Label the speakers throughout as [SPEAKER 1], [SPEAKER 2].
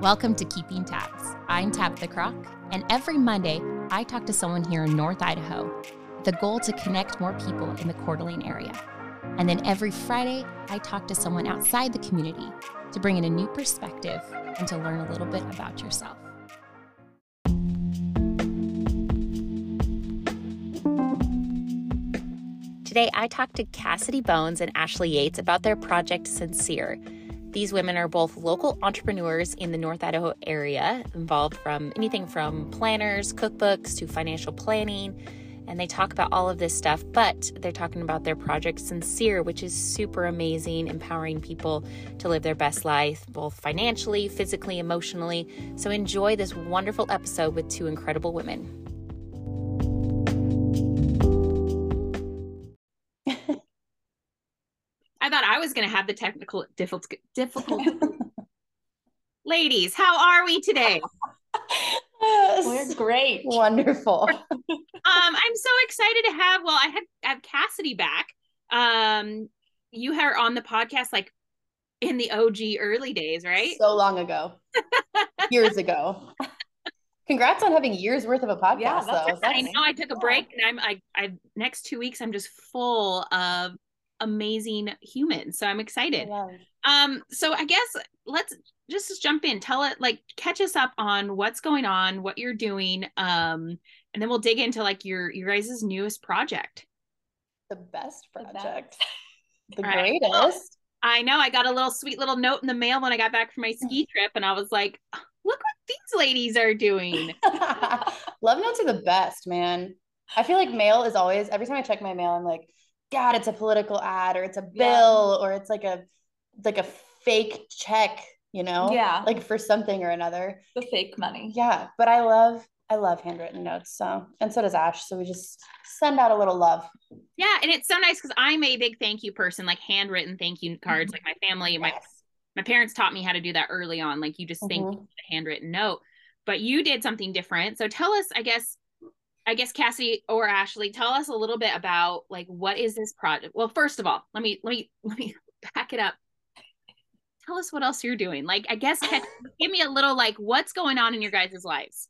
[SPEAKER 1] Welcome to Keeping Tabs. I'm Tabitha Crock, and every Monday I talk to someone here in North Idaho. With the goal to connect more people in the Coeur d'Alene area. And then every Friday I talk to someone outside the community to bring in a new perspective and to learn a little bit about yourself. Today, I talked to Cassidy Bones and Ashley Yates about their project Sincere. These women are both local entrepreneurs in the North Idaho area, involved from anything from planners, cookbooks to financial planning. And they talk about all of this stuff, but they're talking about their project Sincere, which is super amazing, empowering people to live their best life, both financially, physically, emotionally. So enjoy this wonderful episode with two incredible women. Was going to have the technical difficult difficult. Ladies, how are we today?
[SPEAKER 2] We're great.
[SPEAKER 3] Wonderful.
[SPEAKER 1] um, I'm so excited to have. Well, I had I have Cassidy back. Um, you are on the podcast like in the OG early days, right?
[SPEAKER 3] So long ago, years ago. Congrats on having years worth of a podcast. Yeah, though.
[SPEAKER 1] I know. I took a break, and I'm I I next two weeks I'm just full of amazing human. So I'm excited. Um, so I guess let's just jump in. Tell it like catch us up on what's going on, what you're doing. Um, and then we'll dig into like your your guys' newest project.
[SPEAKER 3] The best project. The, the greatest. Right.
[SPEAKER 1] I know. I got a little sweet little note in the mail when I got back from my ski trip, and I was like, look what these ladies are doing.
[SPEAKER 3] Love notes are the best, man. I feel like mail is always every time I check my mail, I'm like, God, it's a political ad or it's a bill yeah. or it's like a like a fake check, you know?
[SPEAKER 2] Yeah.
[SPEAKER 3] Like for something or another.
[SPEAKER 2] The fake money.
[SPEAKER 3] Yeah. But I love I love handwritten notes. So and so does Ash. So we just send out a little love.
[SPEAKER 1] Yeah. And it's so nice because I'm a big thank you person, like handwritten thank you cards. Mm-hmm. Like my family, yes. my my parents taught me how to do that early on. Like you just mm-hmm. thank a handwritten note. But you did something different. So tell us, I guess, I guess Cassie or Ashley, tell us a little bit about like what is this project? Well, first of all, let me let me let me back it up. Tell us what else you're doing. Like, I guess give me a little like what's going on in your guys' lives.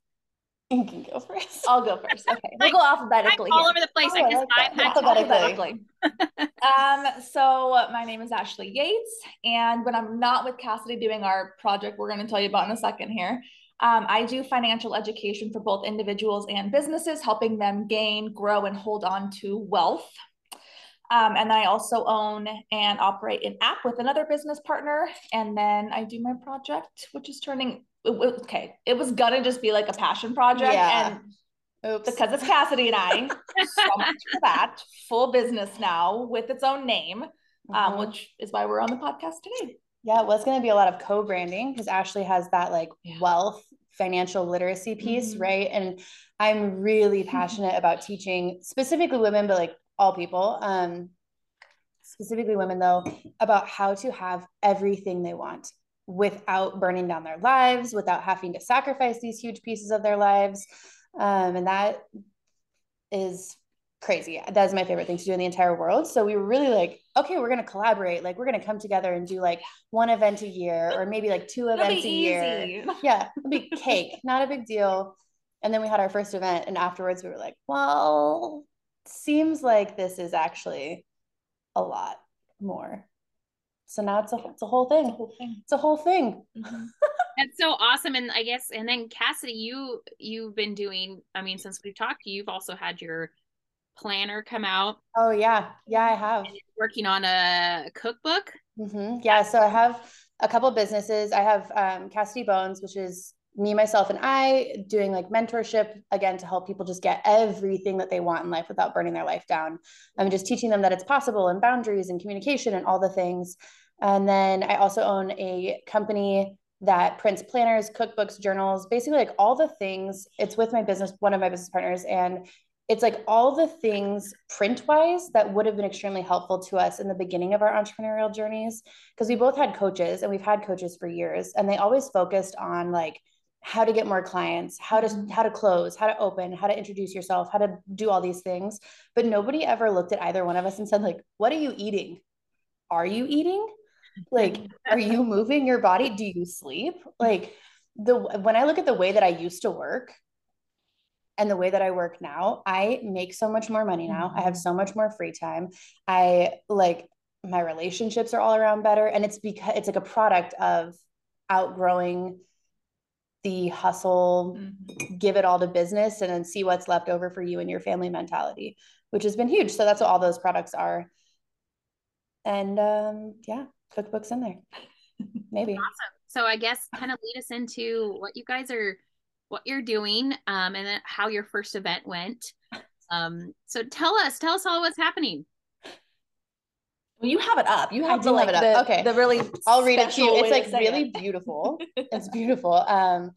[SPEAKER 3] You can go first.
[SPEAKER 2] I'll go first. Okay, we'll go alphabetically.
[SPEAKER 1] I'm all over the place. Oh, I guess I like
[SPEAKER 2] alphabetically. um, so my name is Ashley Yates, and when I'm not with Cassidy doing our project, we're going to tell you about in a second here. Um, I do financial education for both individuals and businesses, helping them gain, grow, and hold on to wealth. Um, and I also own and operate an app with another business partner. And then I do my project, which is turning okay. It was gonna just be like a passion project, yeah. and Oops. because it's Cassidy and I, so that. Full business now with its own name, mm-hmm. um, which is why we're on the podcast today.
[SPEAKER 3] Yeah, well, it's going to be a lot of co-branding because Ashley has that like yeah. wealth financial literacy piece, mm-hmm. right? And I'm really passionate about teaching specifically women, but like all people, um, specifically women though, about how to have everything they want without burning down their lives, without having to sacrifice these huge pieces of their lives. Um, and that is crazy. That is my favorite thing to do in the entire world. So we were really like, okay, we're gonna collaborate. Like we're gonna come together and do like one event a year, or maybe like two events a year. Yeah, it'll be cake, not a big deal. And then we had our first event, and afterwards we were like, well, seems like this is actually a lot more. So now it's a it's a whole thing. It's a whole thing. It's a whole thing.
[SPEAKER 1] Mm-hmm. That's so awesome. And I guess, and then Cassidy, you you've been doing. I mean, since we've talked, you've also had your planner come out.
[SPEAKER 3] Oh yeah, yeah, I have.
[SPEAKER 1] working on a cookbook.
[SPEAKER 3] Mm-hmm. Yeah, so I have a couple businesses. I have um, Cassidy Bones, which is me, myself, and I doing like mentorship again to help people just get everything that they want in life without burning their life down. I'm just teaching them that it's possible and boundaries and communication and all the things. And then I also own a company that prints planners, cookbooks, journals, basically like all the things. It's with my business, one of my business partners, and it's like all the things print wise that would have been extremely helpful to us in the beginning of our entrepreneurial journeys because we both had coaches and we've had coaches for years and they always focused on like how to get more clients how to mm-hmm. how to close how to open how to introduce yourself how to do all these things. But nobody ever looked at either one of us and said like what are you eating? Are you eating? Like are you moving your body? Do you sleep? Like the when I look at the way that I used to work and the way that I work now, I make so much more money now. I have mm-hmm. so much more free time. I like my relationships are all around better and it's because it's like a product of outgrowing the hustle, mm-hmm. give it all to business and then see what's left over for you and your family mentality, which has been huge. So that's what all those products are. And um, yeah, cookbooks in there. Maybe.
[SPEAKER 1] Awesome. So I guess kind of lead us into what you guys are what you're doing um, and then how your first event went. Um, so tell us, tell us all what's happening.
[SPEAKER 2] Well, you have it up. You have
[SPEAKER 3] I the like
[SPEAKER 2] the,
[SPEAKER 3] okay.
[SPEAKER 2] the really
[SPEAKER 3] I'll read it to you. It's like really it. beautiful. it's beautiful. Um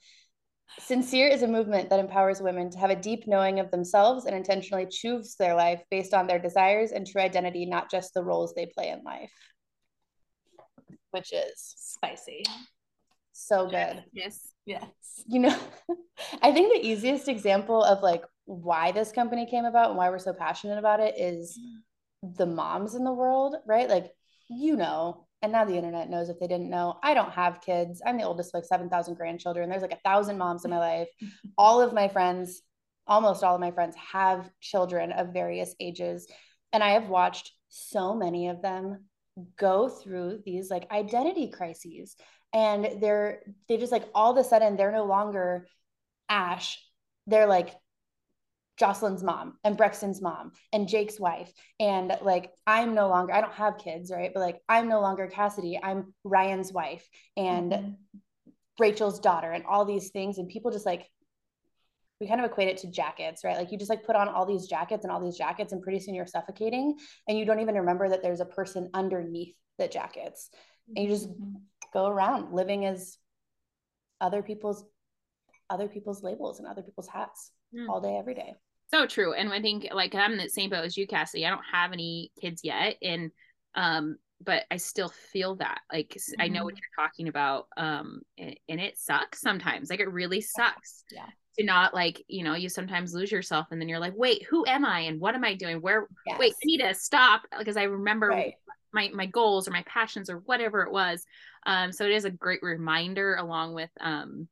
[SPEAKER 3] Sincere is a movement that empowers women to have a deep knowing of themselves and intentionally choose their life based on their desires and true identity, not just the roles they play in life. Which is
[SPEAKER 2] spicy.
[SPEAKER 3] So good.
[SPEAKER 2] Yes. Yes.
[SPEAKER 3] You know, I think the easiest example of like why this company came about and why we're so passionate about it is mm-hmm. the moms in the world, right? Like, you know, and now the internet knows if they didn't know. I don't have kids. I'm the oldest like 7,000 grandchildren. There's like a thousand moms in my life. All of my friends, almost all of my friends have children of various ages. And I have watched so many of them go through these like identity crises. And they're, they just like all of a sudden, they're no longer Ash. They're like Jocelyn's mom and Brexton's mom and Jake's wife. And like, I'm no longer, I don't have kids, right? But like, I'm no longer Cassidy. I'm Ryan's wife and mm-hmm. Rachel's daughter and all these things. And people just like, we kind of equate it to jackets, right? Like you just like put on all these jackets and all these jackets, and pretty soon you're suffocating and you don't even remember that there's a person underneath the jackets. And you just mm-hmm. Go around living as other people's other people's labels and other people's hats mm. all day, every day.
[SPEAKER 1] So true. And I think like I'm the same boat as you, Cassie. I don't have any kids yet. And um, but I still feel that. Like mm-hmm. I know what mm-hmm. you're talking about. Um, and, and, it sucks sometimes. Like it really sucks.
[SPEAKER 2] Yeah.
[SPEAKER 1] To not like, you know, you sometimes lose yourself and then you're like, wait, who am I and what am I doing? Where yes. wait, I need to stop because I remember right. my my goals or my passions or whatever it was. Um, so it is a great reminder along with um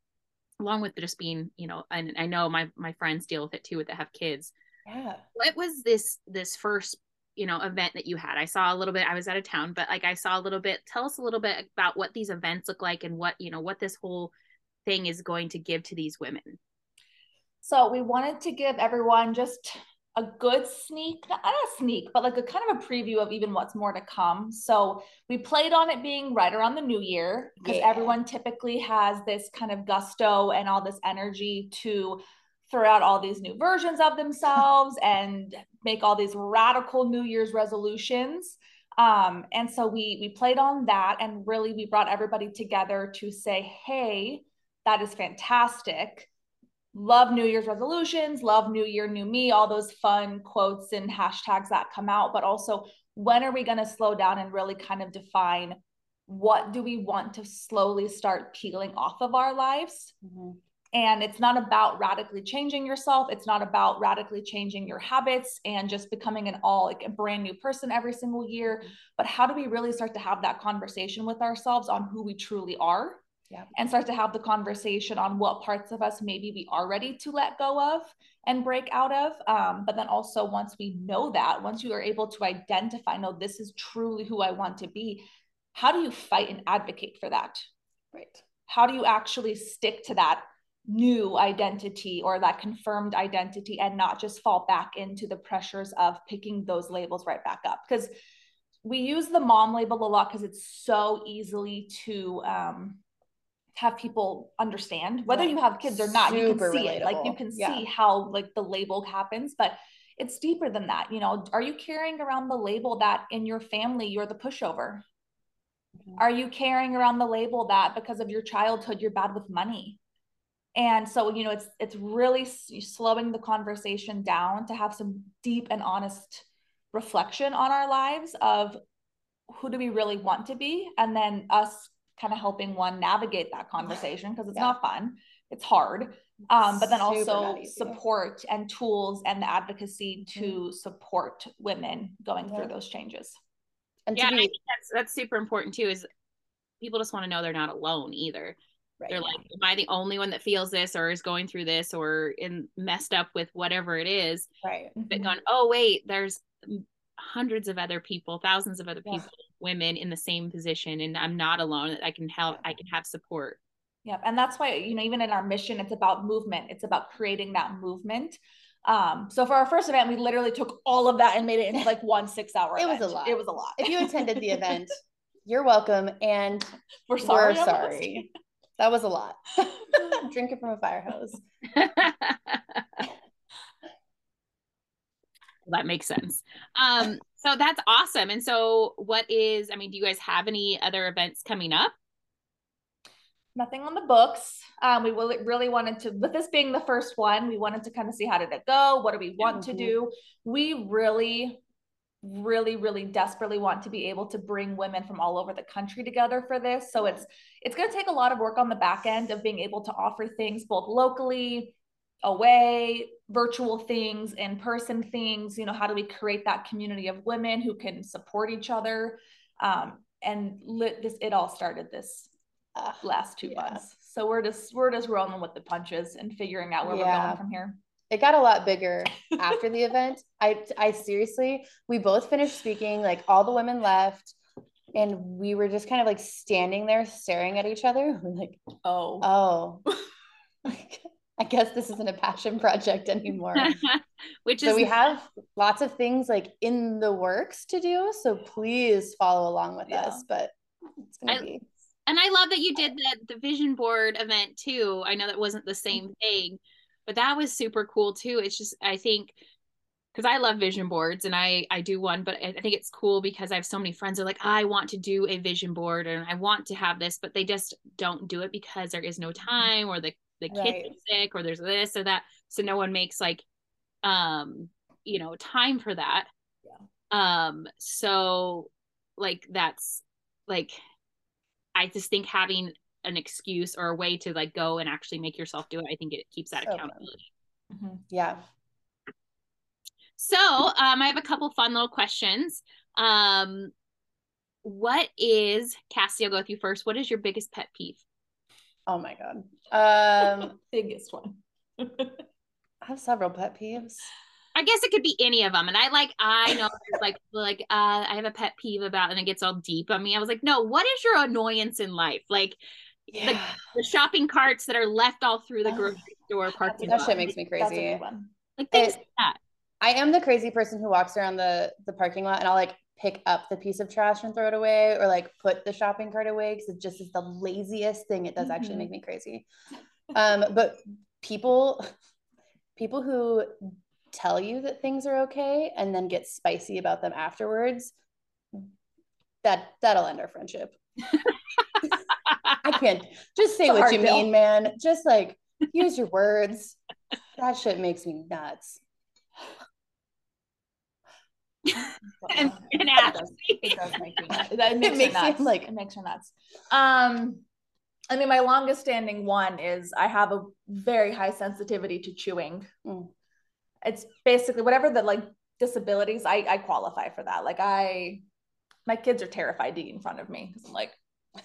[SPEAKER 1] along with just being you know and i know my my friends deal with it too with that have kids.
[SPEAKER 3] Yeah.
[SPEAKER 1] What was this this first you know event that you had? I saw a little bit i was out of town but like i saw a little bit tell us a little bit about what these events look like and what you know what this whole thing is going to give to these women.
[SPEAKER 2] So we wanted to give everyone just a good sneak, not a sneak, but like a kind of a preview of even what's more to come. So we played on it being right around the new year because yeah. everyone typically has this kind of gusto and all this energy to throw out all these new versions of themselves and make all these radical New Year's resolutions. Um, and so we we played on that and really we brought everybody together to say, hey, that is fantastic love New Year's resolutions, love New Year, New Me, all those fun quotes and hashtags that come out. But also, when are we going to slow down and really kind of define what do we want to slowly start peeling off of our lives? Mm-hmm. And it's not about radically changing yourself. It's not about radically changing your habits and just becoming an all like a brand new person every single year. But how do we really start to have that conversation with ourselves on who we truly are?
[SPEAKER 3] Yeah.
[SPEAKER 2] and start to have the conversation on what parts of us maybe we are ready to let go of and break out of. Um, but then also, once we know that, once you are able to identify, no, this is truly who I want to be, how do you fight and advocate for that?
[SPEAKER 3] Right.
[SPEAKER 2] How do you actually stick to that new identity or that confirmed identity and not just fall back into the pressures of picking those labels right back up? Because we use the mom label a lot because it's so easily to um, have people understand. Whether you have kids or not Super you can see relatable. it. Like you can yeah. see how like the label happens but it's deeper than that you know? Are you carrying around the label that in your family you're the pushover? Mm-hmm. are you carrying around the label that because of your childhood you're bad with money? And so you know it's it's really slowing the conversation down to have some deep and honest reflection on our lives of who do we really want to be? And then us kind of helping one navigate that conversation because it's yeah. not fun it's hard um, but then also support and tools and the advocacy to mm-hmm. support women going yeah. through those changes
[SPEAKER 1] and yeah be- I think that's that's super important too is people just want to know they're not alone either Right. They're like, am I the only one that feels this or is going through this or in messed up with whatever it is?
[SPEAKER 3] Right.
[SPEAKER 1] But mm-hmm. going, oh wait, there's hundreds of other people, thousands of other people, yeah. women in the same position, and I'm not alone. I can help. I can have support.
[SPEAKER 2] Yeah, and that's why you know even in our mission, it's about movement. It's about creating that movement. Um, so for our first event, we literally took all of that and made it into like one six hour.
[SPEAKER 3] it
[SPEAKER 2] event.
[SPEAKER 3] was a lot.
[SPEAKER 2] It was a lot.
[SPEAKER 3] If you attended the event, you're welcome, and we're sorry. We're sorry. That was a lot. Drinking from a fire hose.
[SPEAKER 1] that makes sense. Um, so that's awesome. And so, what is? I mean, do you guys have any other events coming up?
[SPEAKER 2] Nothing on the books. Um, we really, really wanted to, with this being the first one, we wanted to kind of see how did it go. What do we want mm-hmm. to do? We really really really desperately want to be able to bring women from all over the country together for this so it's it's going to take a lot of work on the back end of being able to offer things both locally away virtual things in person things you know how do we create that community of women who can support each other um, and lit this it all started this uh, last two yeah. months so we're just we're just rolling with the punches and figuring out where yeah. we're going from here
[SPEAKER 3] it got a lot bigger after the event. I I seriously, we both finished speaking, like all the women left, and we were just kind of like standing there staring at each other. We're like,
[SPEAKER 2] oh,
[SPEAKER 3] oh. I guess this isn't a passion project anymore.
[SPEAKER 1] Which
[SPEAKER 3] is so we have lots of things like in the works to do. So please follow along with yeah. us. But it's gonna I, be
[SPEAKER 1] and I love that you did the the vision board event too. I know that wasn't the same thing, but that was super cool too it's just i think because i love vision boards and i i do one but i think it's cool because i have so many friends are like i want to do a vision board and i want to have this but they just don't do it because there is no mm-hmm. time or the the kids right. are sick or there's this or that so no one makes like um you know time for that yeah. um so like that's like i just think having an excuse or a way to like go and actually make yourself do it, I think it keeps that accountability.
[SPEAKER 3] Mm-hmm. Yeah.
[SPEAKER 1] So um, I have a couple fun little questions. Um, what is Cassie? I'll go with you first. What is your biggest pet peeve?
[SPEAKER 3] Oh my god. Um,
[SPEAKER 2] biggest one.
[SPEAKER 3] I have several pet peeves.
[SPEAKER 1] I guess it could be any of them. And I like, I know like, like, uh, I have a pet peeve about, and it gets all deep on me. I was like, no, what is your annoyance in life? Like, yeah. the, the, shopping carts that are left all through the grocery store parking
[SPEAKER 3] lot. that shit makes me crazy.
[SPEAKER 1] Like things it, like that.
[SPEAKER 3] I am the crazy person who walks around the the parking lot and I'll like pick up the piece of trash and throw it away or like put the shopping cart away because it just is the laziest thing. It does mm-hmm. actually make me crazy. Um, but people people who tell you that things are okay and then get spicy about them afterwards, that that'll end our friendship. I can't just say what you deal. mean, man. Just like use your words. That shit makes me nuts.
[SPEAKER 2] and, and it, does, it does make me nuts. Makes, it makes nuts. like it makes her nuts. Um, I mean, my longest standing one is I have a very high sensitivity to chewing. Mm. It's basically whatever the like disabilities, I I qualify for that. Like I, my kids are terrified to eat in front of me because I'm like,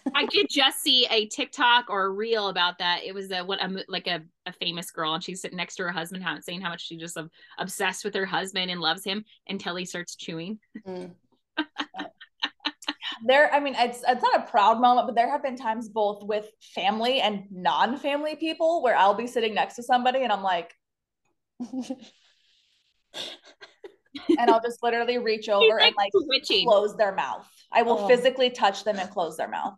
[SPEAKER 1] I did just see a TikTok or a reel about that. It was a what a, like a, a famous girl, and she's sitting next to her husband, saying how much she just um, obsessed with her husband and loves him until he starts chewing. Mm.
[SPEAKER 2] there, I mean, it's it's not a proud moment, but there have been times both with family and non-family people where I'll be sitting next to somebody and I'm like. and I'll just literally reach over like and like twitching. close their mouth. I will oh. physically touch them and close their mouth.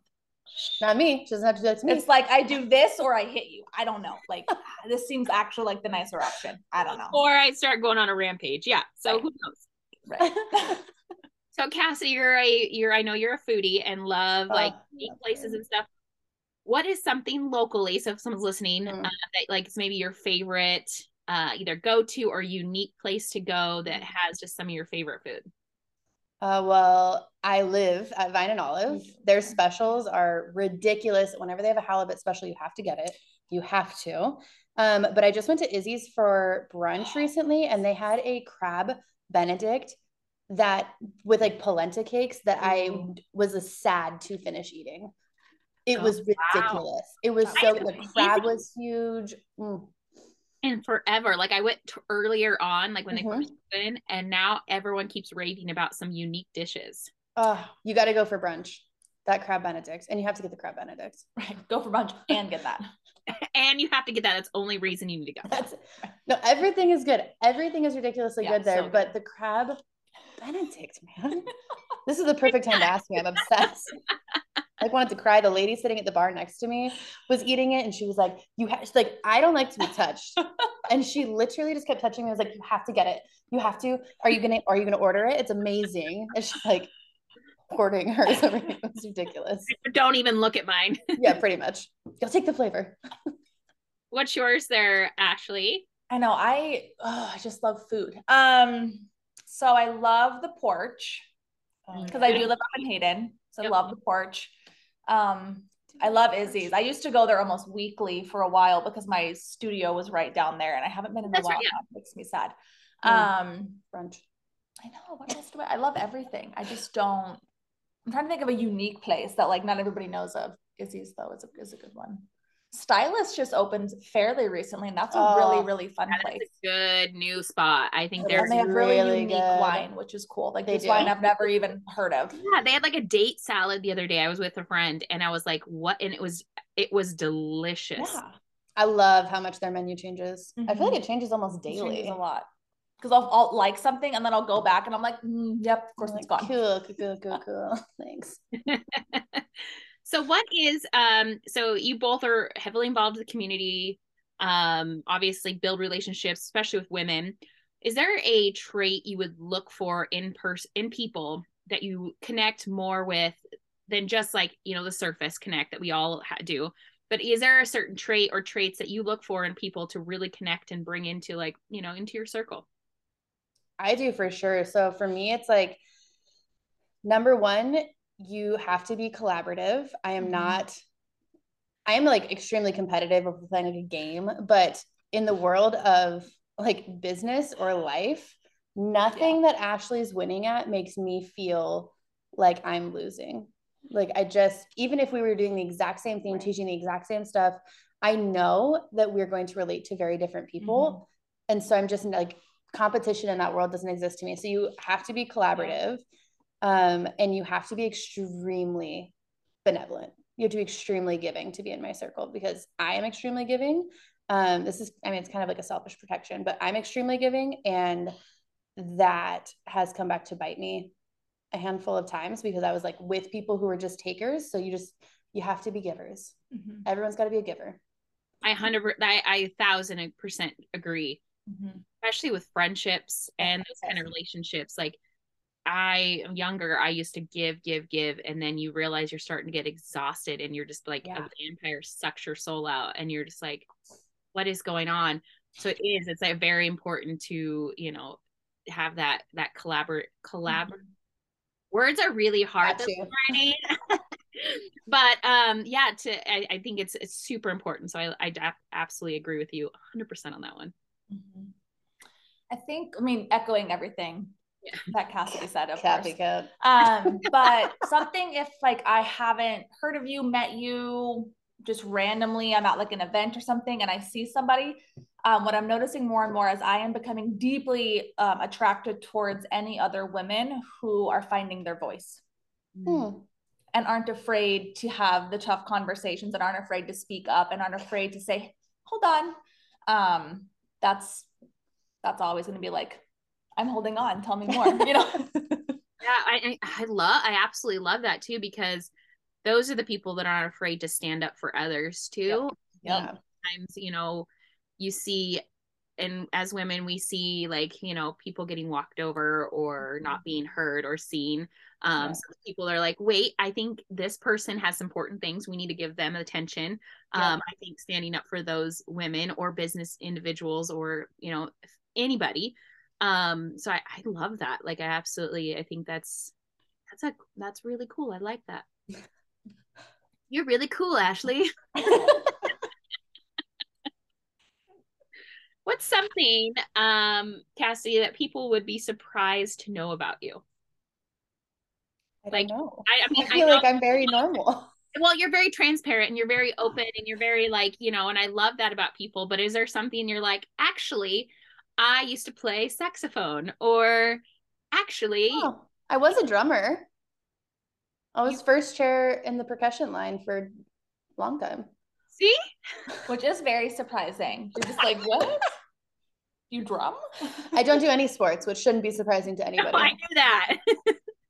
[SPEAKER 3] Not me. She doesn't have to do that to me.
[SPEAKER 2] It's like I do this or I hit you. I don't know. Like this seems actually like the nicer option. I don't know.
[SPEAKER 1] Or I start going on a rampage. Yeah. So right. who knows? Right. so Cassie, you're a you're I know you're a foodie and love oh, like eat places and stuff. What is something locally? So if someone's listening, mm. uh, that like it's maybe your favorite uh, either go to or unique place to go that has just some of your favorite food.
[SPEAKER 3] Uh, well, I live at Vine and Olive. Their specials are ridiculous. Whenever they have a halibut special, you have to get it. You have to. Um, but I just went to Izzy's for brunch recently, and they had a crab Benedict that with like polenta cakes that I was sad to finish eating. It
[SPEAKER 1] Oh,
[SPEAKER 3] was
[SPEAKER 1] wow.
[SPEAKER 3] ridiculous. It was so the crab was huge. Mm.
[SPEAKER 1] And forever. Like I went earlier on, like when
[SPEAKER 3] Mhm.
[SPEAKER 1] they first opened, and now everyone keeps raving about some unique dishes.
[SPEAKER 3] Oh, you got to go for brunch. That crab Benedict, and you have to get the crab Benedict.
[SPEAKER 2] Right. Go for brunch and get that.
[SPEAKER 1] and you have to get that. That's the only reason you need to go.
[SPEAKER 3] That's no, everything is good. Everything is ridiculously
[SPEAKER 2] Yeah,
[SPEAKER 3] good there,
[SPEAKER 2] so
[SPEAKER 3] but the crab Benedict, man. this is the perfect time to ask me. I'm obsessed. I wanted to cry. The lady sitting at the bar next to me was eating it, and she was like, "You have like, I don't like to be touched." and she literally just kept touching me. I was like, "You have to get it. You have to. Are you gonna? Are you gonna order it? It's amazing." And she's like, hoarding hers. It was ridiculous.
[SPEAKER 1] Don't even look at mine.
[SPEAKER 3] Yeah, pretty much. You'll take the flavor.
[SPEAKER 1] What's yours there, Ashley?
[SPEAKER 2] I know. I oh, I just love food. Um, so I love the porch because I do live up in Hayden. So
[SPEAKER 1] Yep.
[SPEAKER 2] I love the porch. Um, I love Izzy's. I used to go there almost weekly for a while because my studio was right down there, and I haven't been in a while.
[SPEAKER 1] right, yeah.
[SPEAKER 2] It makes me sad.
[SPEAKER 3] Mm.
[SPEAKER 2] Um,
[SPEAKER 3] brunch.
[SPEAKER 2] I know. What else do I? I love everything. I just don't. I'm trying to think of a unique place that like not everybody knows of. Izzy's though is a is a good one. Stylist just opened fairly recently, and that's a
[SPEAKER 3] Oh,
[SPEAKER 2] really really fun
[SPEAKER 1] That
[SPEAKER 2] place.
[SPEAKER 1] is a good new spot. I think
[SPEAKER 3] It
[SPEAKER 1] there's
[SPEAKER 2] And they have really,
[SPEAKER 3] really
[SPEAKER 2] unique
[SPEAKER 3] good.
[SPEAKER 2] wine, which is cool. Like
[SPEAKER 3] They
[SPEAKER 2] this
[SPEAKER 3] do.
[SPEAKER 2] wine I've never even heard of.
[SPEAKER 1] yeah, they had like a date salad the other day. I was with a friend and I was like, what? And it was it was delicious.
[SPEAKER 2] Yeah,
[SPEAKER 3] I love how much their menu changes. I feel like it changes almost
[SPEAKER 2] it
[SPEAKER 3] daily.
[SPEAKER 2] changes a lot. Because I'll, I'll like something and then I'll go back and I'm like, mm, yep, of course
[SPEAKER 3] I'm
[SPEAKER 2] it's
[SPEAKER 3] like,
[SPEAKER 2] gone.
[SPEAKER 3] Cool, cool, cool, cool, cool. Thanks.
[SPEAKER 1] so what is um so you both are heavily involved in the community um obviously build relationships especially with women. Is there a trait you would look for in person in people that you connect more with than just like you know the surface connect that we all ha- do? But is there a certain trait or traits that you look for in people to really connect and bring into like you know into your circle?
[SPEAKER 3] I do for sure. So for me, it's like number one, you have to be collaborative. I am
[SPEAKER 2] Mhm.
[SPEAKER 3] not, I am like extremely competitive of playing like a game, but in the world of like business or life, nothing that Ashley's winning at makes me feel like I'm losing. Like I just, even if we were doing the exact same thing,
[SPEAKER 2] Right.
[SPEAKER 3] teaching the exact same stuff, I know that we're going to relate to very different people. And so I'm just like, competition in that world doesn't exist to me. So you have to be collaborative um, and you have to be extremely benevolent. You have to be extremely giving to be in my circle because I am extremely giving. Um, this is, I mean, it's kind of like a selfish protection, but I'm extremely giving. And that has come back to bite me a handful of times because I was like with people who were just takers. So you just, you have to be givers.
[SPEAKER 2] Mhm,
[SPEAKER 3] Everyone's got to be a giver.
[SPEAKER 1] i 100 i i thousand percent agree
[SPEAKER 2] mhm.
[SPEAKER 1] especially with friendships and those kind of relationships like i am younger i used to give give give and then you realize you're starting to get exhausted and you're just like
[SPEAKER 3] Yeah.
[SPEAKER 1] a vampire sucks your soul out and you're just like what is going on? So it is it's like very important to you know have that that collaborate collab words are really hard but um yeah to I, I think it's it's super important so i i ab- absolutely agree with you 100% on that one.
[SPEAKER 2] Mhm. I think, I mean, echoing everything
[SPEAKER 1] Yeah.
[SPEAKER 2] that Cassidy said, of course.
[SPEAKER 3] Copycat.
[SPEAKER 2] Um, but something if like I haven't heard of you, met you just randomly, I'm at like an event or something, and I see somebody. Um, what I'm noticing more and more is I am becoming deeply um, attracted towards any other women who are finding their voice
[SPEAKER 3] Hmm.
[SPEAKER 2] and aren't afraid to have the tough conversations and aren't afraid to speak up and aren't afraid to say, hold on. Um, that's that's always going to be like, I'm holding on. Tell me more. You know.
[SPEAKER 1] Yeah, I, I I love I absolutely love that too because those are the people that aren't afraid to stand up for others too.
[SPEAKER 3] Yeah.
[SPEAKER 1] Sometimes, you know, you see and as women we see like, you know, people getting walked over or not being heard or seen. Um
[SPEAKER 3] Yeah.
[SPEAKER 1] so people are like, "Wait, I think this person has important things. We need to give them attention."
[SPEAKER 3] Yeah.
[SPEAKER 1] Um I think standing up for those women or business individuals or, you know, anybody um so I, I love that like i absolutely i think that's that's a that's really cool i like that you're really cool ashley what's something um cassie that people would be surprised to know about you
[SPEAKER 3] I don't
[SPEAKER 1] Like,
[SPEAKER 3] know.
[SPEAKER 1] i, I
[SPEAKER 3] I
[SPEAKER 1] mean i,
[SPEAKER 3] feel
[SPEAKER 1] know
[SPEAKER 3] like I'm very normal.
[SPEAKER 1] well, you're very transparent and you're very open and you're very like, you know, and I love that about people. But is there something you're like, actually, I used to play saxophone or actually
[SPEAKER 3] oh, I was a drummer. I was first chair in the percussion line for a long time.
[SPEAKER 1] See?
[SPEAKER 2] Which is very surprising. You're just like, what? you drum?
[SPEAKER 3] I don't do any sports, which shouldn't be surprising to anybody.
[SPEAKER 1] No, I knew that.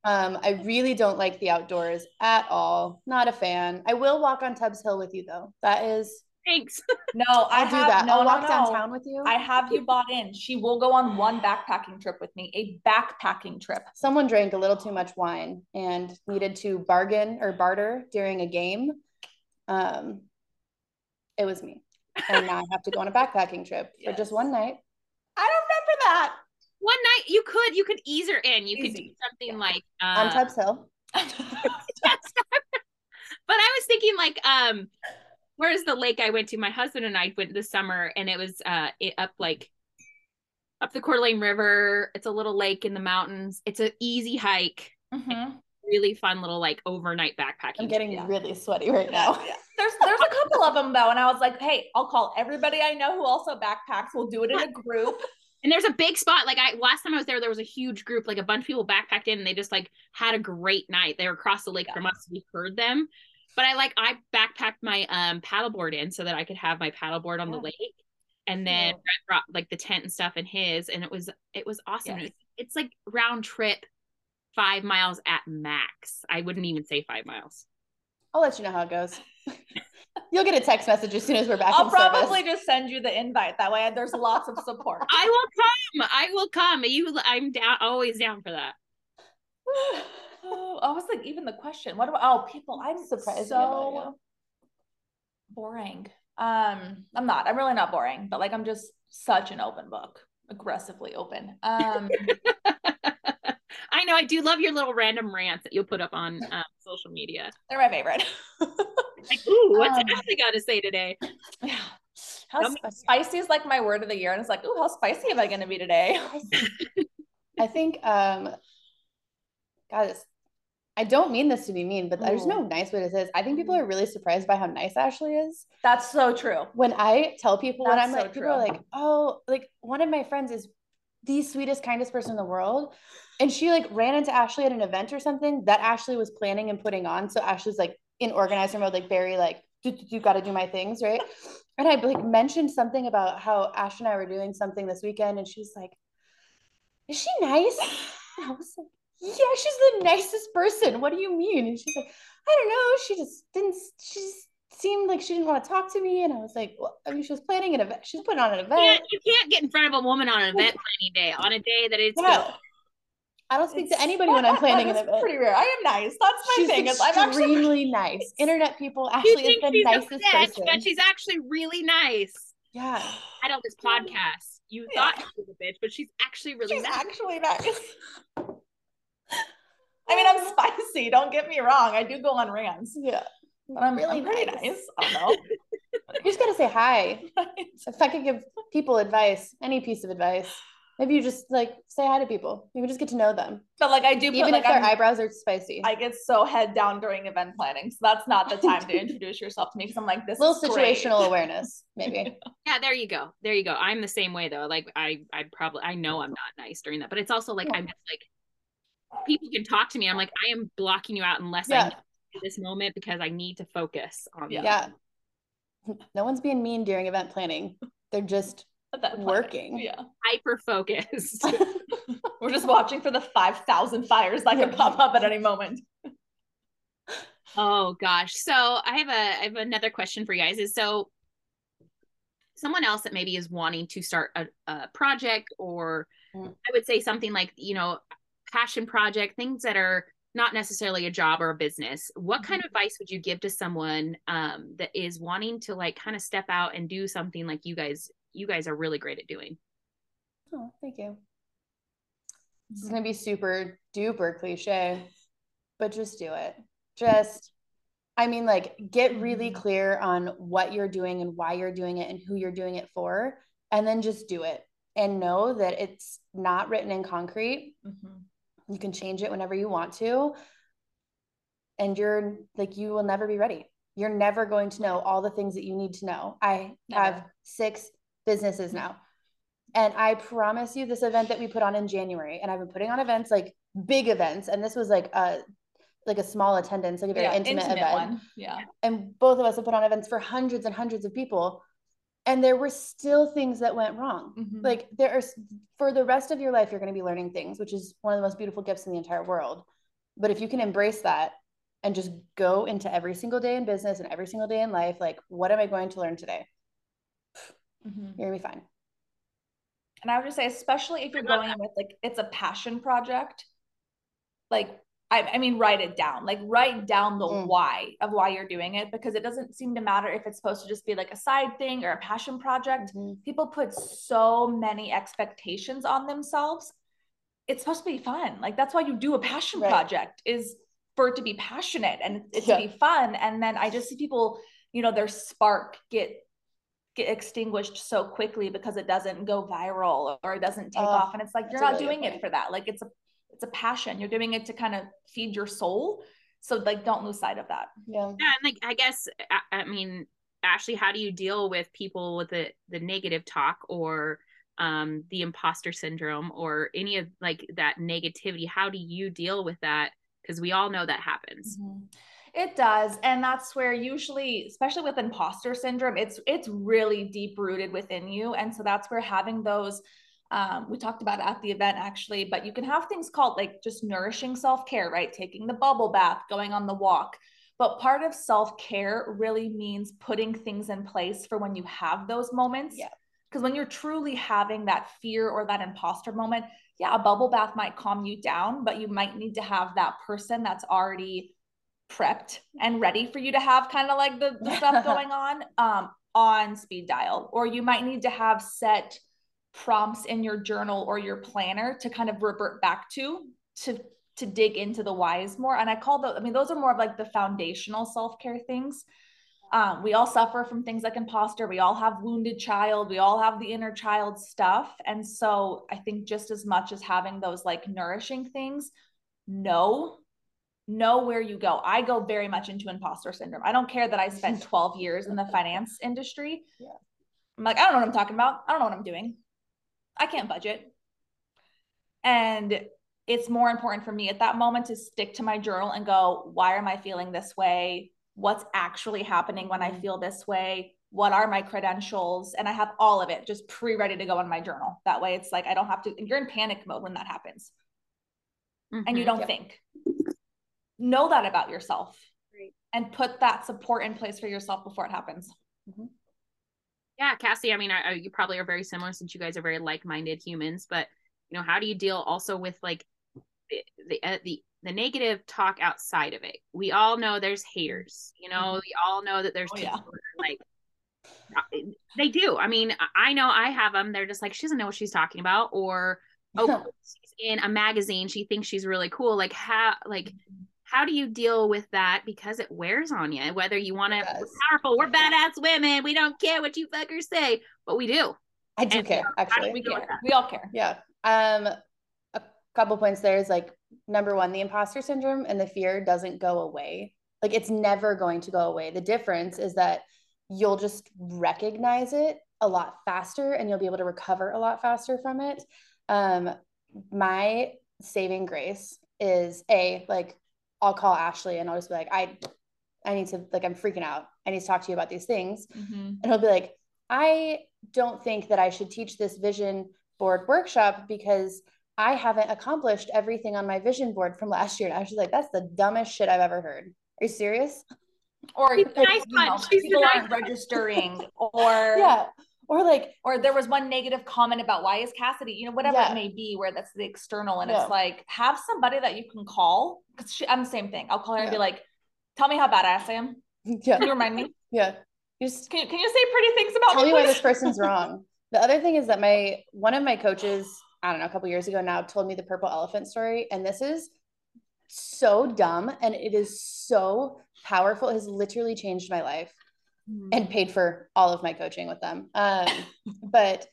[SPEAKER 3] um, I really don't like the outdoors at all. Not a fan. I will walk on Tubbs Hill with you though. That is
[SPEAKER 1] thanks.
[SPEAKER 2] No, I
[SPEAKER 3] I'll do
[SPEAKER 2] have,
[SPEAKER 3] that.
[SPEAKER 2] No,
[SPEAKER 3] I'll walk
[SPEAKER 2] no.
[SPEAKER 3] downtown with you.
[SPEAKER 2] I have you bought in. She will go on one backpacking trip with me, a backpacking trip.
[SPEAKER 3] Someone drank a little too much wine and needed to bargain or barter during a game. Um, it was me. And now I have to go on a backpacking trip for just one night.
[SPEAKER 2] I don't remember that.
[SPEAKER 1] One night you could you could ease her in. You could do something
[SPEAKER 2] Yeah.
[SPEAKER 1] like
[SPEAKER 3] on
[SPEAKER 1] uh,
[SPEAKER 3] Tubbs Hill.
[SPEAKER 1] but I was thinking like um where's the lake I went to? My husband and I went this summer and it was uh it up like up the Coeur d'Alene River. It's a little lake in the mountains. It's an easy hike.
[SPEAKER 2] Mhm.
[SPEAKER 1] Really fun little like overnight backpacking.
[SPEAKER 3] I'm getting
[SPEAKER 2] Yeah.
[SPEAKER 3] really sweaty right now.
[SPEAKER 2] Yeah. There's there's a couple of them though, and I was like, hey, I'll call everybody I know who also backpacks. We'll do it in a group.
[SPEAKER 1] And there's a big spot. Like I last time I was there, there was a huge group, like a bunch of people backpacked in and they just like had a great night. They were across the lake
[SPEAKER 2] Yeah.
[SPEAKER 1] from us. We heard them. But I like I backpacked my um paddleboard in so that I could have my paddleboard on the lake. And then
[SPEAKER 2] Cute.
[SPEAKER 1] Brett brought like the tent and stuff in his, and it was it was awesome.
[SPEAKER 2] Yes.
[SPEAKER 1] It's, it's like round trip five miles at max. I wouldn't even say five miles.
[SPEAKER 3] I'll let you know how it goes. You'll get a text message as soon as we're back
[SPEAKER 2] I'll probably
[SPEAKER 3] service.
[SPEAKER 2] just send you the invite. That way there's lots of support.
[SPEAKER 1] I will come. I will come. You I'm down always down for that.
[SPEAKER 2] Oh, I was like, even the question. What about oh people? I'm
[SPEAKER 3] surprised.
[SPEAKER 2] so
[SPEAKER 3] about
[SPEAKER 2] boring. Um, I'm not. I'm really not boring, but like I'm just such an open book, aggressively open. Um,
[SPEAKER 1] I know. I do love your little random rants that you'll put up on um, social media.
[SPEAKER 2] they're my favorite.
[SPEAKER 1] Like, ooh, what's
[SPEAKER 2] Um,
[SPEAKER 1] Ashley got to say today?
[SPEAKER 2] yeah. How
[SPEAKER 1] Tell me-
[SPEAKER 2] sp- spicy is like my word of the year, and it's like, ooh, how spicy am I going to be today?
[SPEAKER 3] I think um God, it's, I don't mean this to be mean, but there's no oh. nice way to say this. I think people are really surprised by how nice Ashley is.
[SPEAKER 2] That's so true.
[SPEAKER 3] When I tell people when
[SPEAKER 2] That's
[SPEAKER 3] I'm
[SPEAKER 2] so
[SPEAKER 3] like, people are like, oh, like one of my friends is the sweetest, kindest person in the world. And she like ran into Ashley at an event or something that Ashley was planning and putting on. So Ashley's like in organizer mode, like very like, you got to do my things, right? And I like mentioned something about how Ash and I were doing something this weekend, and she's like, "Is she nice?" I was like, "Yeah, she's the nicest person. What do you mean?" And she's like, "I don't know. She just didn't. She just seemed like she didn't want to talk to me." And I was like, "Well, I mean, she was planning an event. She's putting on an event.
[SPEAKER 1] can't, you can't get in front of a woman on an event planning day, on a day that it's
[SPEAKER 3] Yeah. I don't speak
[SPEAKER 2] It's-
[SPEAKER 3] to anybody when I'm planning an
[SPEAKER 2] is
[SPEAKER 3] event."
[SPEAKER 2] Pretty rare. I am nice. That's my
[SPEAKER 3] She's
[SPEAKER 2] thing. Is I'm
[SPEAKER 3] extremely nice. Internet people, actually is the
[SPEAKER 1] she's
[SPEAKER 3] nicest
[SPEAKER 1] bitch,
[SPEAKER 3] person.
[SPEAKER 1] but she's actually really nice.
[SPEAKER 3] yeah.
[SPEAKER 1] I know this podcast. You
[SPEAKER 2] Yeah.
[SPEAKER 1] thought she was a bitch, but she's actually really
[SPEAKER 2] She's
[SPEAKER 1] nice.
[SPEAKER 2] actually nice. I mean, I'm spicy. Don't get me wrong. I do go on rants,
[SPEAKER 3] Yeah.
[SPEAKER 2] but I'm
[SPEAKER 3] Really
[SPEAKER 2] really pretty
[SPEAKER 3] nice.
[SPEAKER 2] nice. I don't know.
[SPEAKER 3] You just gotta say hi.
[SPEAKER 2] know.
[SPEAKER 3] If I could give people advice, any piece of advice, maybe you just like say hi to people. Maybe just get to know them.
[SPEAKER 2] but like, I do put
[SPEAKER 3] Even
[SPEAKER 2] like
[SPEAKER 3] if their
[SPEAKER 2] I'm,
[SPEAKER 3] eyebrows are spicy.
[SPEAKER 2] I get so head down during event planning, so that's not the time to introduce yourself to me because I'm like this.
[SPEAKER 3] little
[SPEAKER 2] is great.
[SPEAKER 3] situational awareness, maybe.
[SPEAKER 1] Yeah, there you go. There you go. I'm the same way though. Like I I probably I know I'm not nice during that, but it's also like I'm just like people can talk to me. I'm like I am blocking you out unless I
[SPEAKER 3] Yeah.
[SPEAKER 1] need this moment because I need to focus on
[SPEAKER 2] Yeah.
[SPEAKER 3] Yeah. No one's being mean during event planning. They're just
[SPEAKER 2] Event
[SPEAKER 3] working.
[SPEAKER 2] Yeah,
[SPEAKER 1] hyper focused.
[SPEAKER 2] we're just watching for the five thousand fires that could pop up at any moment.
[SPEAKER 1] oh gosh. So I have a I have another question for you guys. Is so someone else that maybe is wanting to start a, a project or
[SPEAKER 3] Mm.
[SPEAKER 1] I would say something like, you know, passion project, things that are not necessarily a job or a business. What kind of advice would you give to someone um, that is wanting to like kind of step out and do something like you guys you guys are really great at doing?
[SPEAKER 3] Oh, thank you. This is gonna be super duper cliche, but just do it. Just, I mean, like, get really
[SPEAKER 2] Mhm.
[SPEAKER 3] clear on what you're doing and why you're doing it and who you're doing it for, and then just do it. And know that it's not written in concrete.
[SPEAKER 2] Mhm.
[SPEAKER 3] You can change it whenever you want to. and you're like you will never be ready. You're never going to know all the things that you need to know. I never. have six businesses now. And i promise you this event that we put on in january and i've been putting on events like big events. And this was like a like a small attendance like a very yeah, intimate, intimate, event. one.
[SPEAKER 2] yeah.
[SPEAKER 3] And both of us have put on events for hundreds and hundreds of people and there were still things that went wrong mm-hmm. like there are for the rest of your life you're going to be learning things which is one of the most beautiful gifts in the entire world but if you can embrace that and just go into every single day in business and every single day in life like what am i going to learn today mm-hmm. you're gonna be fine
[SPEAKER 2] and i would just say especially if you're going with like it's a passion project like I, I mean, write it down. Like write down the mm. why of why you're doing it because it doesn't seem to matter if it's supposed to just be like a side thing or a passion project. Mm-hmm. People put so many expectations on themselves. It's supposed to be fun. Like that's why you do a passion right. project is for it to be passionate and it yeah. to be fun. And then I just see people, you know, their spark get get extinguished so quickly because it doesn't go viral or it doesn't take off. And it's like you're not really doing it for that. Like it's a it's a passion. You're doing it to kind of feed your soul. So like don't lose sight of that.
[SPEAKER 3] Yeah.
[SPEAKER 1] Yeah. And like I guess I, I mean, Ashley, how do you deal with people with the the negative talk or um the imposter syndrome or any of like that negativity? How do you deal with that? Because we all know that happens.
[SPEAKER 2] Mm-hmm. It does. And that's where usually, especially with imposter syndrome, it's it's really deep rooted within you. And so that's where having those um, we talked about at the event actually, but you can have things called like just nourishing self care, right? Taking the bubble bath, going on the walk. But part of self care really means putting things in place for when you have those moments.
[SPEAKER 3] Yeah.
[SPEAKER 2] Because when you're truly having that fear or that imposter moment, yeah, a bubble bath might calm you down, but you might need to have that person that's already prepped and ready for you to have kind of like the, the stuff going on um, on speed dial. Or you might need to have set prompts in your journal or your planner to kind of revert back to to to dig into the whys more. And i call those i mean those are more of like the foundational self-care things. Um, we all suffer from things like imposter. We all have wounded child. We all have the inner child stuff. And so i think just as much as having those like nourishing things know know where you go. I go very much into imposter syndrome. I don't care that i spent 12 years in the finance industry.
[SPEAKER 3] Yeah.
[SPEAKER 2] i'm like i don't know what i'm talking about. I don't know what i'm doing I can't budget. And it's more important for me at that moment to stick to my journal and go, why am I feeling this way? What's actually happening when I mm-hmm. feel this way? What are my credentials? And I have all of it just pre ready to go in my journal. That way it's like I don't have to, you're in panic mode when that happens. Mm-hmm, and you mm-hmm. don't yeah. think. Know that about yourself
[SPEAKER 3] Great.
[SPEAKER 2] and put that support in place for yourself before it happens.
[SPEAKER 1] Mm-hmm. Yeah, Cassie. I mean, I, I, you probably are very similar since you guys are very like-minded humans. But you know, how do you deal also with like the the uh, the, the negative talk outside of it? We all know there's haters. You know, mm-hmm. we all know that there's oh, people yeah. like uh, they do. I mean, I know I have them. They're just like she doesn't know what she's talking about, or oh, she's in a magazine. She thinks she's really cool. Like how like how do you deal with that? Because it wears on you whether you want to we're powerful we're badass women we don't care what you fuckers say but we do.
[SPEAKER 3] I do and care actually.
[SPEAKER 2] we, care. we all care.
[SPEAKER 3] Yeah. Um a couple points there is like number one the imposter syndrome and the fear doesn't go away. Like it's never going to go away. The difference is that you'll just recognize it a lot faster and you'll be able to recover a lot faster from it. Um my saving grace is a like I'll call Ashley and I'll just be like, I, I need to like, I'm freaking out. I need to talk to you about these things. Mm-hmm. And he'll be like, I don't think that I should teach this vision board workshop because I haven't accomplished everything on my vision board from last year. And I was like, that's the dumbest shit I've ever heard. Are you serious?
[SPEAKER 2] Or nice you know, people aren't registering or
[SPEAKER 3] yeah or like
[SPEAKER 2] or there was one negative comment about why is cassidy you know whatever yeah. it may be where that's the external and yeah. it's like have somebody that you can call because i'm the same thing. I'll call her yeah. and be like tell me how badass i am.
[SPEAKER 3] Yeah.
[SPEAKER 2] Can you remind me?
[SPEAKER 3] Yeah.
[SPEAKER 2] You just can you, can you say pretty things about
[SPEAKER 3] tell
[SPEAKER 2] me,
[SPEAKER 3] me? why this person's wrong. The other thing is that my one of my coaches i don't know a couple years ago now told me the purple elephant story and this is so dumb and it is so powerful. It has literally changed my life mm-hmm. and paid for all of my coaching with them. Um, but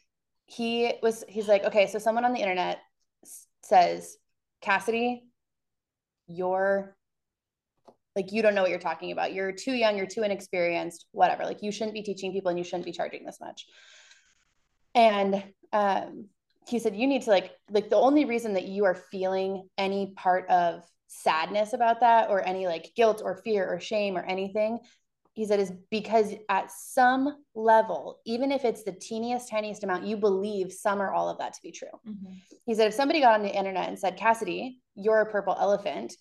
[SPEAKER 3] he was, he's like, okay, so someone on the internet says, Cassidy, you're Like you don't know what you're talking about. You're too young, you're too inexperienced, whatever. Like you shouldn't be teaching people and you shouldn't be charging this much. And um, he said, you need to like, like the only reason that you are feeling any part of sadness about that or any like guilt or fear or shame or anything he said is because at some level even if it's the teeniest tiniest amount you believe some or all of that to be true mm-hmm. he said if somebody got on the internet and said cassidy you're a purple elephant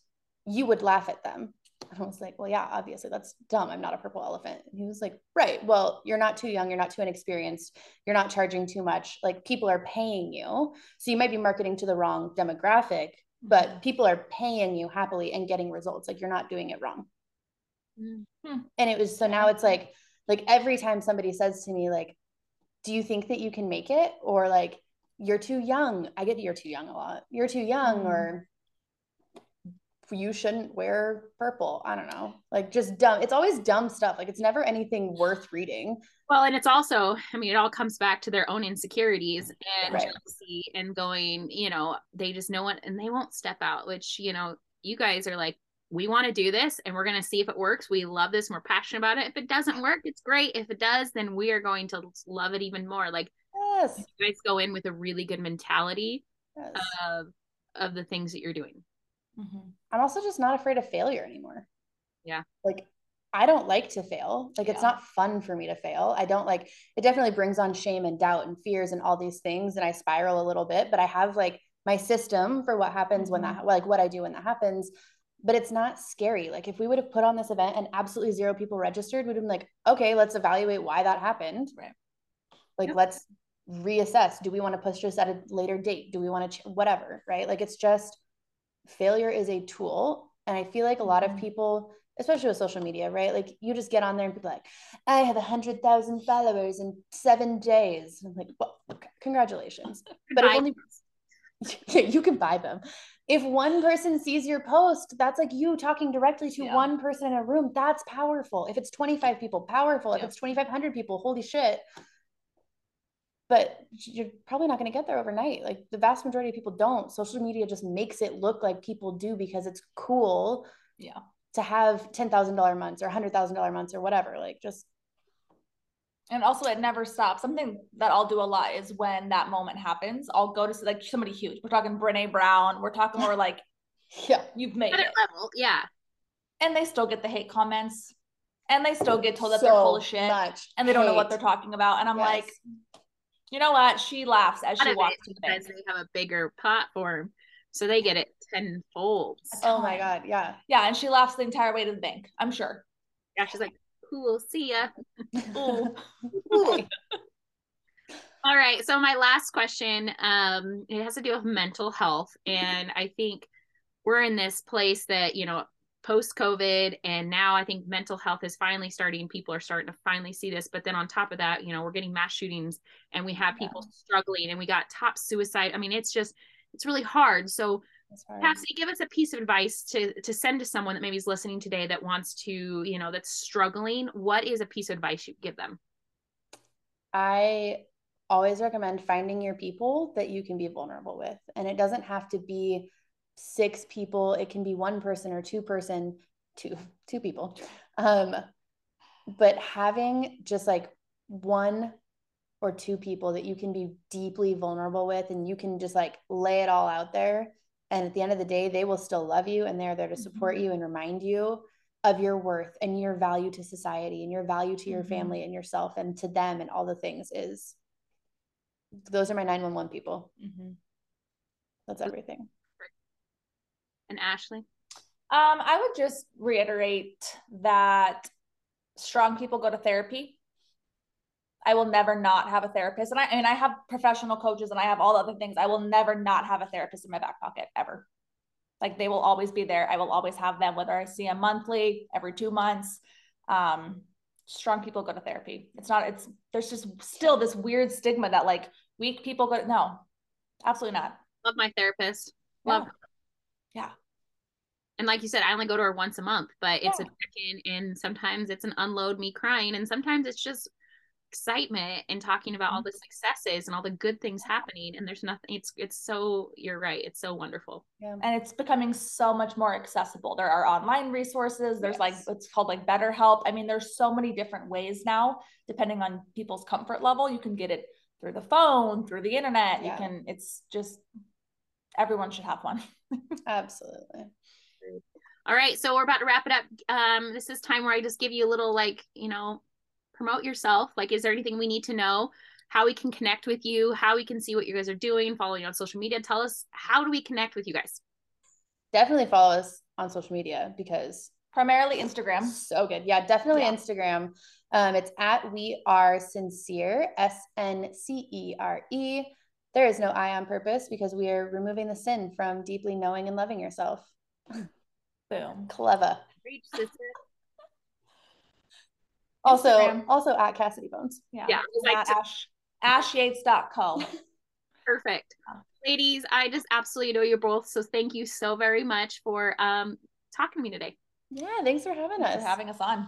[SPEAKER 3] you would laugh at them I was like, well, yeah, obviously that's dumb. I'm not a purple elephant. And he was like, right. Well, you're not too young. You're not too inexperienced. You're not charging too much. Like people are paying you. So you might be marketing to the wrong demographic, but mm-hmm. people are paying you happily and getting results. Like you're not doing it wrong. Mm-hmm. And it was so now it's like, like every time somebody says to me, like, do you think that you can make it? Or like, you're too young. I get you're too young a lot. You're too young, mm-hmm. or you shouldn't wear purple. I don't know. Like just dumb. It's always dumb stuff. Like it's never anything worth reading.
[SPEAKER 1] Well, and it's also, I mean, it all comes back to their own insecurities and right. jealousy and going, you know, they just know what and they won't step out, which, you know, you guys are like, we want to do this and we're going to see if it works. We love this and we're passionate about it. If it doesn't work, it's great. If it does, then we are going to love it even more. Like yes. you guys go in with a really good mentality yes. of of the things that you're doing.
[SPEAKER 3] Mm-hmm. I'm also just not afraid of failure anymore.
[SPEAKER 1] Yeah.
[SPEAKER 3] Like I don't like to fail. Like yeah. it's not fun for me to fail. I don't like it definitely brings on shame and doubt and fears and all these things and I spiral a little bit, but I have like my system for what happens mm-hmm. when that like what I do when that happens. But it's not scary. Like if we would have put on this event and absolutely zero people registered, we'd have been like, okay, let's evaluate why that happened.
[SPEAKER 1] Right.
[SPEAKER 3] Like let's reassess. Do we want to push this at a later date? Do we want to ch- whatever? Right. Like it's just failure is a tool. And I feel like a lot of mm-hmm. people, especially with social media, right? Like you just get on there and people like, I have a hundred thousand followers in seven days. I'm like, well, okay, congratulations. But only yeah, you can buy them. If one person sees your post, that's like you talking directly to yeah. one person in a room. That's powerful. If it's 25 people, powerful. If it's 2,500 people, holy shit but you're probably not going to get there overnight. Like the vast majority of people don't. Social media just makes it look like people do because it's cool.
[SPEAKER 1] Yeah.
[SPEAKER 3] To have ten thousand dollar months or hundred thousand dollar months or whatever, like just.
[SPEAKER 2] And also, it never stops. Something that I'll do a lot is when that moment happens, I'll go to like somebody huge. We're talking Brene Brown. We're talking more like,
[SPEAKER 3] yeah,
[SPEAKER 2] you've made
[SPEAKER 1] it.
[SPEAKER 2] Level,
[SPEAKER 1] yeah.
[SPEAKER 2] And they still get the hate comments, and they still get told that so they're full of shit, and they don't know what they're talking about. And I'm yes. like, you know what? She laughs as she walks to the
[SPEAKER 1] because they have a bigger platform, so they get it tenfold.
[SPEAKER 3] Oh my god, yeah,
[SPEAKER 2] yeah, and she laughs the entire way to the bank. I'm sure.
[SPEAKER 1] Yeah, she's like, "Cool, see ya." Ooh. All right, so my last question, um, it has to do with mental health, and I think we're in this place that you know post COVID. And now I think mental health is finally starting. People are starting to finally see this. But then on top of that, you know, we're getting mass shootings and we have people yeah. struggling and we got top suicide. I mean, it's just, it's really hard. So, Cassidy, give us a piece of advice to to send to someone that maybe is listening today that wants to, you know, that's struggling. What is a piece of advice you give them?
[SPEAKER 3] I always recommend finding your people that you can be vulnerable with. And it doesn't have to be six people it can be one person or two person two two people um but having just like one or two people that you can be deeply vulnerable with and you can just like lay it all out there and at the end of the day they will still love you and they're there to support mm-hmm. you and remind you of your worth and your value to society and your value to your mm-hmm. family and yourself and to them and all the things is those are my 911 people mm-hmm. that's everything
[SPEAKER 1] and Ashley?
[SPEAKER 2] Um, I would just reiterate that strong people go to therapy. I will never not have a therapist. And I, I mean, I have professional coaches and I have all other things. I will never not have a therapist in my back pocket ever. Like they will always be there. I will always have them, whether I see them monthly, every two months. Um, strong people go to therapy. It's not, it's, there's just still this weird stigma that like weak people go, no, absolutely not.
[SPEAKER 1] Love my therapist. Love.
[SPEAKER 2] Yeah. yeah
[SPEAKER 1] and like you said, I only go to her once a month, but it's yeah. a check in, and sometimes it's an unload me crying, and sometimes it's just excitement and talking about all the successes and all the good things happening and there's nothing it's it's so you're right it's so wonderful.
[SPEAKER 2] Yeah. and it's becoming so much more accessible. There are online resources there's yes. like it's called like BetterHelp. I mean there's so many different ways now depending on people's comfort level you can get it through the phone through the internet yeah. you can it's just everyone should have one.
[SPEAKER 3] Absolutely.
[SPEAKER 1] All right so we're about to wrap it up. Um this is time where i just give you a little like you know promote yourself? Like, is there anything we need to know? How we can connect with you, how we can see what you guys are doing, follow you on social media. Tell us how do we connect with you guys?
[SPEAKER 3] Definitely follow us on social media because
[SPEAKER 2] primarily Instagram.
[SPEAKER 3] So good. Yeah, definitely yeah. Instagram. Um, it's at we are sincere, S N C E R E. There is no I on purpose because we are removing the sin from deeply knowing and loving yourself.
[SPEAKER 2] Boom.
[SPEAKER 3] Clever. Reach, sister. Also, Instagram. also at Cassidy Bones.
[SPEAKER 1] Yeah. Yeah. Like
[SPEAKER 2] to- Ash, ashyates.co.
[SPEAKER 1] Perfect. Ladies, I just absolutely know you both. So thank you so very much for um talking to me today.
[SPEAKER 3] Yeah, thanks for having thanks us.
[SPEAKER 2] For having us on.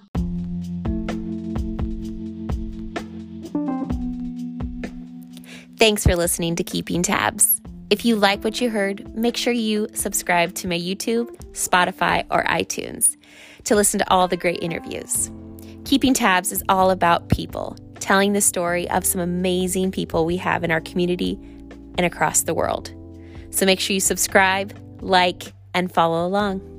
[SPEAKER 1] Thanks for listening to Keeping Tabs. If you like what you heard, make sure you subscribe to my YouTube, Spotify, or iTunes to listen to all the great interviews. Keeping Tabs is all about people, telling the story of some amazing people we have in our community and across the world. So make sure you subscribe, like, and follow along.